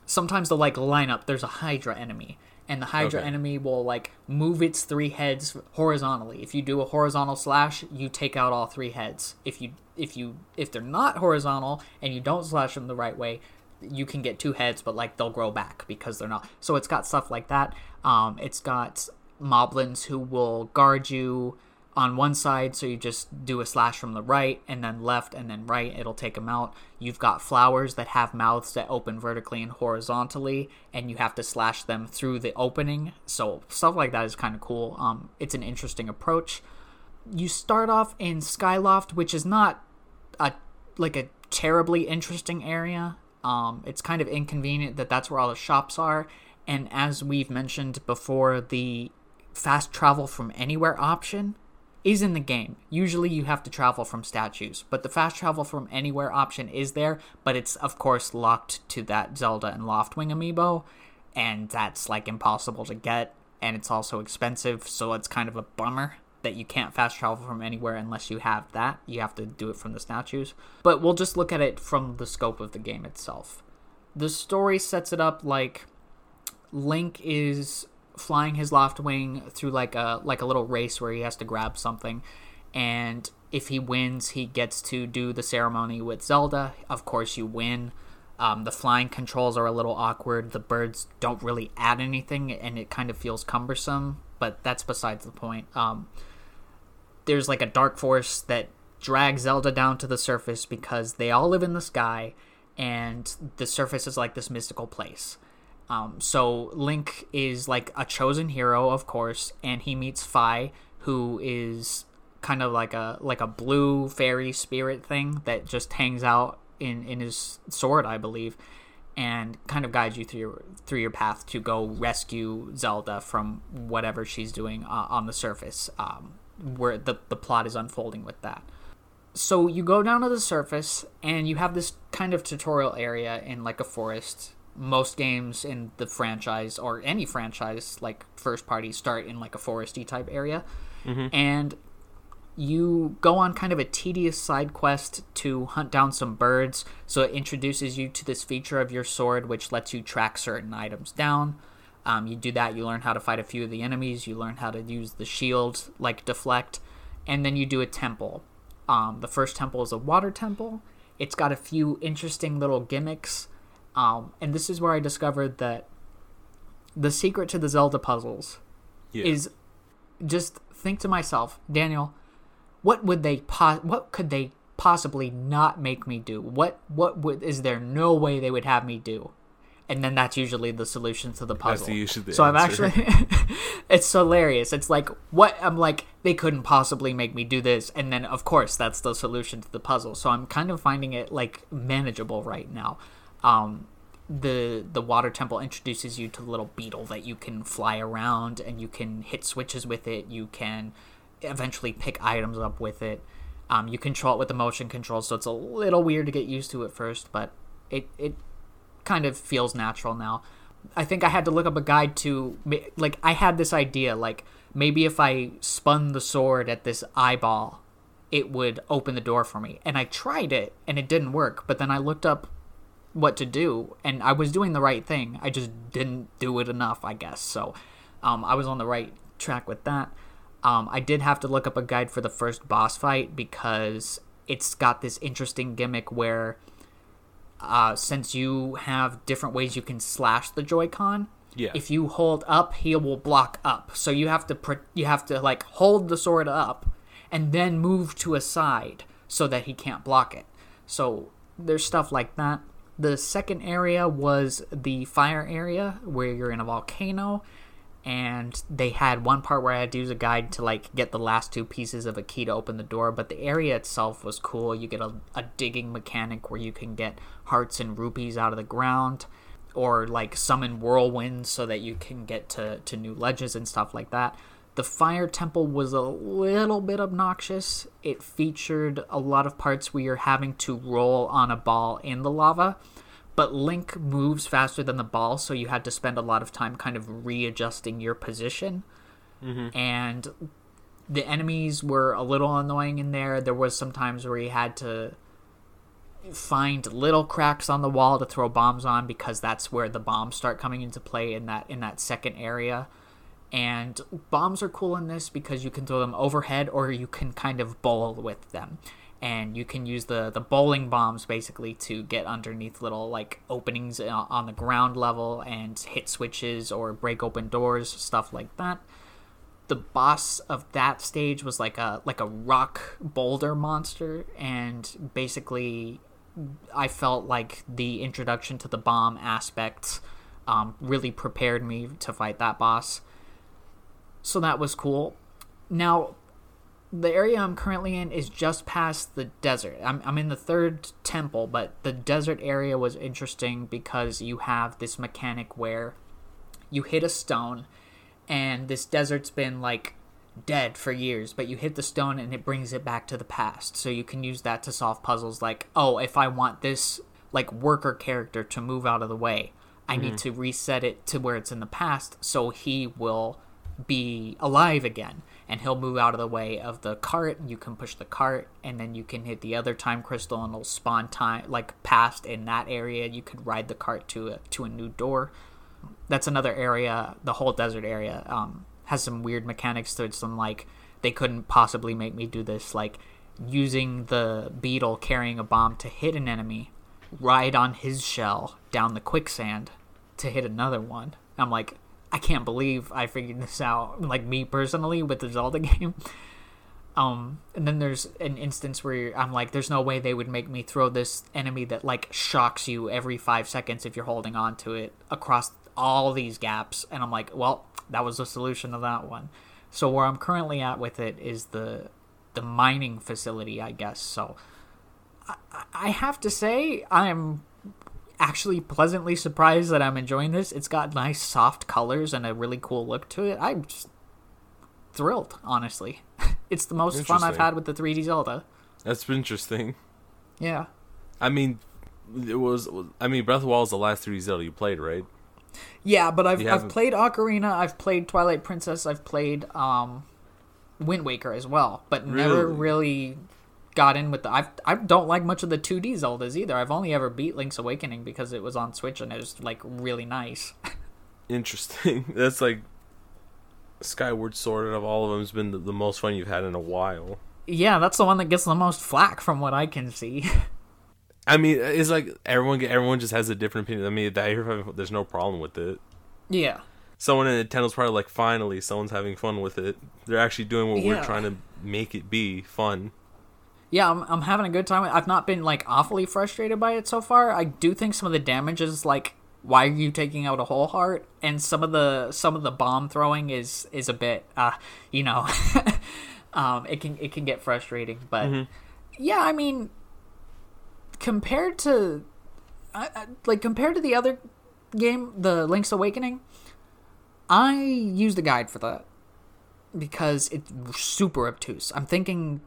sometimes they'll like line up. There's a Hydra enemy, and the Hydra Okay. enemy will like move its three heads horizontally. If you do a horizontal slash, you take out all three heads. If you if you if they're not horizontal and you don't slash them the right way, you can get two heads, but like they'll grow back because they're not. So it's got stuff like that. Um, it's got moblins who will guard you on one side, so you just do a slash from the right and then left and then right, it'll take them out. You've got flowers that have mouths that open vertically and horizontally, and you have to slash them through the opening. So stuff like that is kind of cool. Um, it's an interesting approach. You start off in Skyloft, which is not a like a terribly interesting area. Um, it's kind of inconvenient that that's where all the shops are, and as we've mentioned before, the fast travel from anywhere option is in the game. Usually you have to travel from statues, but the fast travel from anywhere option is there, but it's of course locked to that Zelda and Loftwing amiibo, and that's like impossible to get, and it's also expensive, so it's kind of a bummer that you can't fast travel from anywhere unless you have that. You have to do it from the statues. But we'll just look at it from the scope of the game itself. The story sets it up like Link is flying his loft wing through like a like a little race where he has to grab something and if he wins he gets to do the ceremony with Zelda. Of course you win. Um, the flying controls are a little awkward. The birds don't really add anything and it kind of feels cumbersome, but that's besides the point. Um, there's like a dark force that drags Zelda down to the surface because they all live in the sky and the surface is like this mystical place. Um, so Link is like a chosen hero, of course, and he meets Fi, who is kind of like a like a blue fairy spirit thing that just hangs out in in his sword, I believe, and kind of guides you through your through your path to go rescue Zelda from whatever she's doing uh, on the surface, um, where the the plot is unfolding with that. So you go down to the surface and you have this kind of tutorial area in like a forest most games in the franchise or any franchise like first party start in like a foresty type area. And you go on kind of a tedious side quest to hunt down some birds. So it introduces you to this feature of your sword which lets you track certain items down. Um, you do that you learn how to fight a few of the enemies you learn how to use the shield like deflect and then you do a temple. Um, the first temple is a water temple. It's got a few interesting little gimmicks. Um, and this is where I discovered that the secret to the Zelda puzzles Yeah. is just think to myself, Daniel, what would they po- what could they possibly not make me do? What what would is there no way they would have me do? And then that's usually the solution to the puzzle. the so I'm actually it's hilarious. It's like what I'm like they couldn't possibly make me do this and then of course that's the solution to the puzzle. So I'm kind of finding it like manageable right now. Um the the water temple introduces you to the little beetle that you can fly around and you can hit switches with it. You can eventually pick items up with it. Um, you control it with the motion controls, so it's a little weird to get used to at first, but it it kind of feels natural now. I think I had to look up a guide to like I had this idea like maybe if I spun the sword at this eyeball, it would open the door for me. And I tried it and it didn't work, but then I looked up what to do and I was doing the right thing. I just didn't do it enough, I guess. So um, I was on the right track with that. Um, I did have to look up a guide for the first boss fight because it's got this interesting gimmick where, uh, since you have different ways you can slash the Joy-Con, Yeah. if you hold up, he will block up. So you have to pr- you have to like hold the sword up and then move to a side so that he can't block it. So there's stuff like that. The second area was the fire area where you're in a volcano and they had one part where I had to use a guide to like get the last two pieces of a key to open the door, but the area itself was cool. You get a, a digging mechanic where you can get hearts and rupees out of the ground or like summon whirlwinds so that you can get to, to new ledges and stuff like that. The fire temple was a little bit obnoxious. It featured a lot of parts where you're having to roll on a ball in the lava, but Link moves faster than the ball, so you had to spend a lot of time kind of readjusting your position. Mm-hmm. And the enemies were a little annoying in there. There was some times where you had to find little cracks on the wall to throw bombs on because that's where the bombs start coming into play in that in that second area. And bombs are cool in this because you can throw them overhead or you can kind of bowl with them. And you can use the, the bowling bombs basically to get underneath little like openings uh, on the ground level and hit switches or break open doors, stuff like that the boss of that stage was like a like a rock boulder monster and basically I felt like the introduction to the bomb aspects um, really prepared me to fight that boss. So that was cool. Now, the area I'm currently in is just past the desert. I'm, I'm in the third temple, but the desert area was interesting because you have this mechanic where you hit a stone and this desert's been like dead for years, but you hit the stone and it brings it back to the past. So you can use that to solve puzzles like, oh, if I want this like worker character to move out of the way, I need hmm. to reset it to where it's in the past so he will be alive again and he'll move out of the way of the cart you can push the cart and then you can hit the other time crystal and it'll spawn time like past in that area. You could ride the cart to a to a new door. That's another area the whole desert area um, has some weird mechanics to it some like they couldn't possibly make me do this like using the beetle carrying a bomb to hit an enemy ride on his shell down the quicksand to hit another one. I'm like i can't believe i figured this out like me personally with the zelda game um, and then there's an instance where I'm like, there's no way they would make me throw this enemy that like shocks you every five seconds if you're holding on to it across all these gaps. And I'm like, well, that was the solution to that one. So where I'm currently at with it is the the mining facility, I guess. So I, I have to say, I'm actually pleasantly surprised that I'm enjoying this. It's got nice soft colors and a really cool look to it. I'm just thrilled, honestly. It's the most fun I've had with the 3D Zelda. That's interesting. Yeah. I mean, it was. I mean, Breath of the Wild is the last 3D Zelda you played, right? Yeah, but I've I've played Ocarina, I've played Twilight Princess, I've played um Wind Waker as well, but never Really? Got in with the I've, I don't like much of the 2D Zeldas either. I've only ever beat Link's Awakening because it was on Switch and it was like really nice. Interesting. That's like Skyward Sword out of all of them has been the, the most fun you've had in a while. yeah, that's the one that gets the most flack from what I can see. I mean, uh, it's like everyone everyone just has a different opinion. I mean, that, there's no problem with it. yeah. Someone in Nintendo's probably like, finally, someone's having fun with it. They're actually doing what we're trying to make it be fun. Yeah, I'm, I'm having a good time. I've not been like awfully frustrated by it so far. I do think some of the damage is like, why are you taking out a whole heart? And some of the some of the bomb throwing is is a bit, uh, you know, um, it can it can get frustrating. But yeah, I mean, compared to, I, I, like compared to the other game, the Link's Awakening, I used a guide for that because it's super obtuse. I'm thinking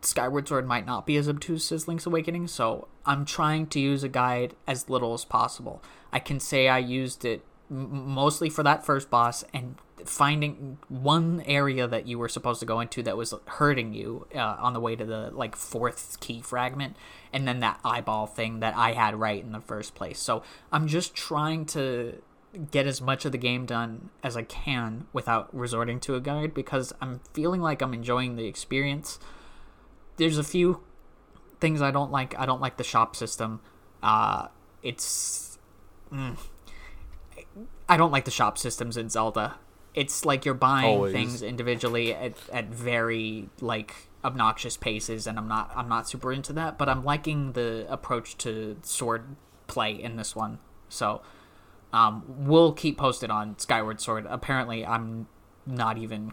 Skyward Sword might not be as obtuse as Link's Awakening, so I'm trying to use a guide as little as possible. I can say I used it mostly for that first boss and finding one area that you were supposed to go into that was hurting you uh, on the way to the like fourth key fragment and then that eyeball thing that I had right in the first place. So I'm just trying to get as much of the game done as I can without resorting to a guide because I'm feeling like I'm enjoying the experience. There's a few things I don't like. I don't like the shop system. Uh, it's. Mm, I don't like the shop systems in Zelda. It's like you're buying Always. things individually at, at very like obnoxious paces, and I'm not I'm not super into that. But I'm liking the approach to sword play in this one. So um, we'll keep posted on Skyward Sword. Apparently, I'm not even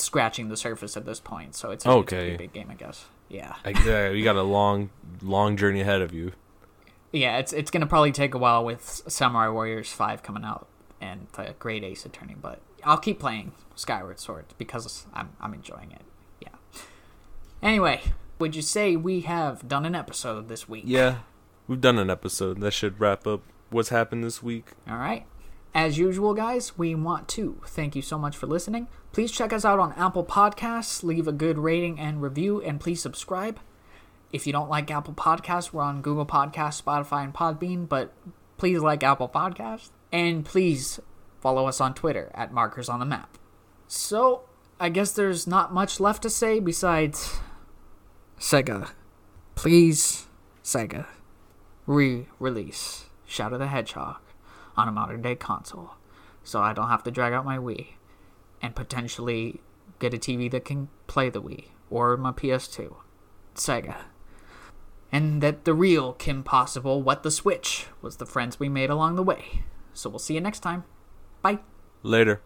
scratching the surface at this point, so it's a, it's a Okay. big game, I guess. Yeah, I, uh, yeah, you got a long, long journey ahead of you. yeah. It's it's gonna probably take a while with Samurai Warriors Five coming out and the Great Ace Attorney, but I'll keep playing Skyward Sword because I'm I'm enjoying it. Yeah. Anyway, would you say we have done an episode this week? Yeah, we've done an episode that should wrap up what's happened this week. All right. As usual, guys, we want to thank you so much for listening. Please check us out on Apple Podcasts, leave a good rating and review, and please subscribe. If you don't like Apple Podcasts, we're on Google Podcasts, Spotify, and Podbean, but please like Apple Podcasts. And please follow us on Twitter at Markers on the Map. So, I guess there's not much left to say besides Sega. Please, Sega, re release Shadow the Hedgehog on a modern day console so I don't have to drag out my Wii and potentially get a TV that can play the Wii or my PS2. Sega. And that the real Kim Possible What the Switch was the friends we made along the way. So we'll see you next time. Bye. Later.